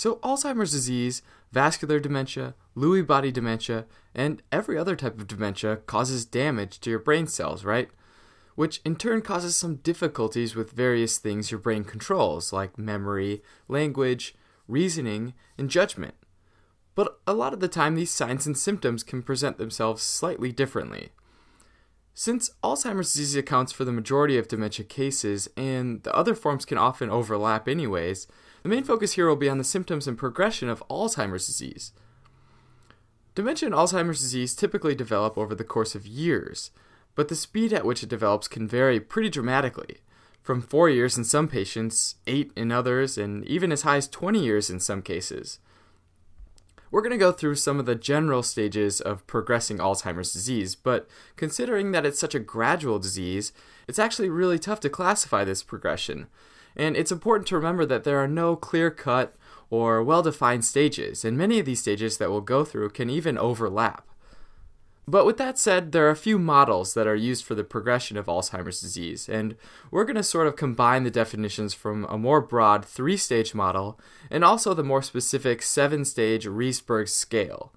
So, Alzheimer's disease, vascular dementia, Lewy body dementia, and every other type of dementia causes damage to your brain cells, right? Which in turn causes some difficulties with various things your brain controls, like memory, language, reasoning, and judgment. But a lot of the time, these signs and symptoms can present themselves slightly differently. Since Alzheimer's disease accounts for the majority of dementia cases, and the other forms can often overlap anyways, the main focus here will be on the symptoms and progression of Alzheimer's disease. Dementia and Alzheimer's disease typically develop over the course of years, but the speed at which it develops can vary pretty dramatically, from 4 years in some patients, 8 in others, and even as high as 20 years in some cases. We're going to go through some of the general stages of progressing Alzheimer's disease, but considering that it's such a gradual disease, it's actually really tough to classify this progression. And it's important to remember that there are no clear cut or well defined stages, and many of these stages that we'll go through can even overlap. But with that said, there are a few models that are used for the progression of Alzheimer's disease, and we're going to sort of combine the definitions from a more broad three stage model and also the more specific seven stage Reisberg scale.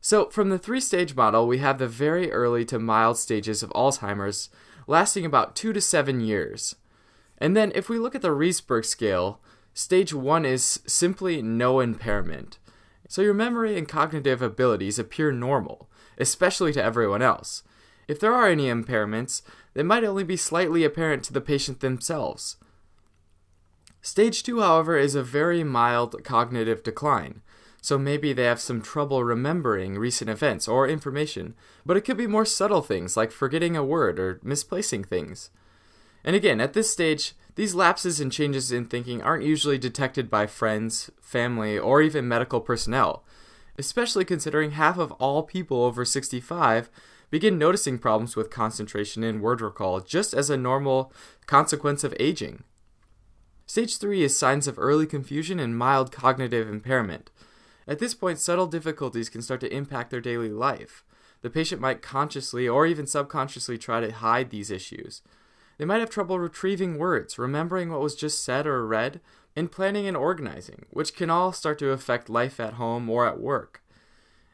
So, from the three stage model, we have the very early to mild stages of Alzheimer's lasting about two to seven years. And then, if we look at the Reisberg scale, stage one is simply no impairment. So, your memory and cognitive abilities appear normal especially to everyone else. If there are any impairments, they might only be slightly apparent to the patient themselves. Stage 2, however, is a very mild cognitive decline, so maybe they have some trouble remembering recent events or information, but it could be more subtle things like forgetting a word or misplacing things. And again, at this stage, these lapses and changes in thinking aren't usually detected by friends, family, or even medical personnel, especially considering half of all people over 65 begin noticing problems with concentration and word recall just as a normal consequence of aging. Stage 3 is signs of early confusion and mild cognitive impairment. At this point, subtle difficulties can start to impact their daily life. The patient might consciously or even subconsciously try to hide these issues. They might have trouble retrieving words, remembering what was just said or read, in planning and organizing, which can all start to affect life at home or at work.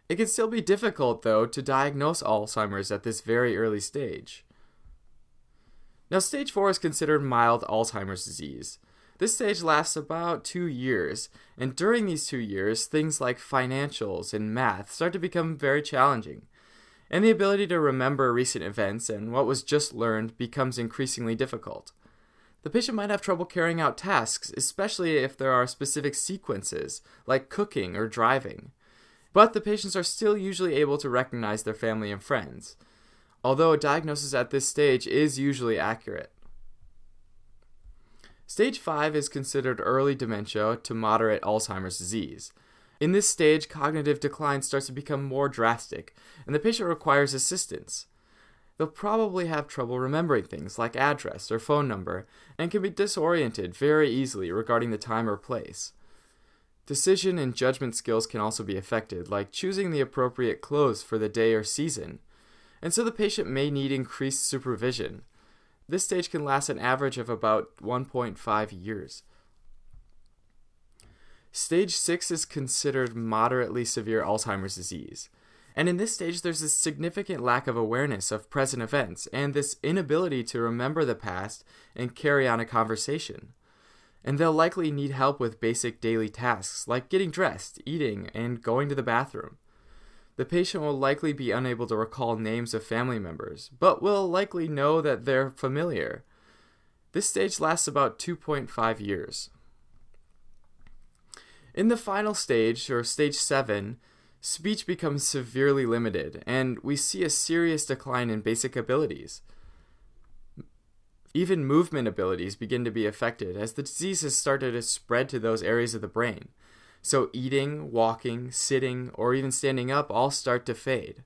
It can still be difficult, though, to diagnose Alzheimer's at this very early stage. Now, stage 4 is considered mild Alzheimer's disease. This stage lasts about two years, and during these two years, things like financials and math start to become very challenging, and the ability to remember recent events and what was just learned becomes increasingly difficult. The patient might have trouble carrying out tasks, especially if there are specific sequences, like cooking or driving. But the patients are still usually able to recognize their family and friends, although a diagnosis at this stage is usually accurate. Stage 5 is considered early dementia to moderate Alzheimer's disease. In this stage, cognitive decline starts to become more drastic, and the patient requires assistance they'll probably have trouble remembering things like address or phone number and can be disoriented very easily regarding the time or place. Decision and judgment skills can also be affected, like choosing the appropriate clothes for the day or season, and so the patient may need increased supervision. This stage can last an average of about 1.5 years. Stage 6 is considered moderately severe Alzheimer's disease. And in this stage, there's a significant lack of awareness of present events and this inability to remember the past and carry on a conversation. And they'll likely need help with basic daily tasks like getting dressed, eating, and going to the bathroom. The patient will likely be unable to recall names of family members, but will likely know that they're familiar. This stage lasts about 2.5 years. In the final stage, or stage 7, speech becomes severely limited, and we see a serious decline in basic abilities. Even movement abilities begin to be affected as the disease has started to spread to those areas of the brain. So, eating, walking, sitting, or even standing up all start to fade.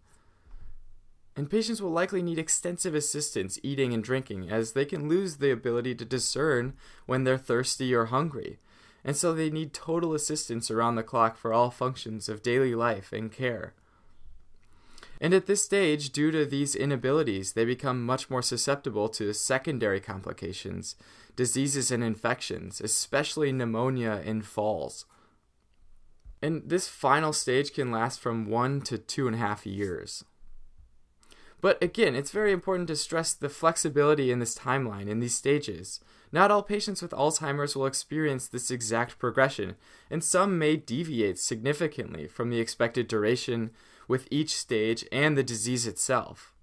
And patients will likely need extensive assistance eating and drinking as they can lose the ability to discern when they're thirsty or hungry, and so they need total assistance around the clock for all functions of daily life and care. And at this stage, due to these inabilities, they become much more susceptible to secondary complications, diseases, and infections, especially pneumonia and falls. And this final stage can last from one to two and a half years. But again, it's very important to stress the flexibility in this timeline in these stages. Not all patients with Alzheimer's will experience this exact progression, and some may deviate significantly from the expected duration with each stage and the disease itself.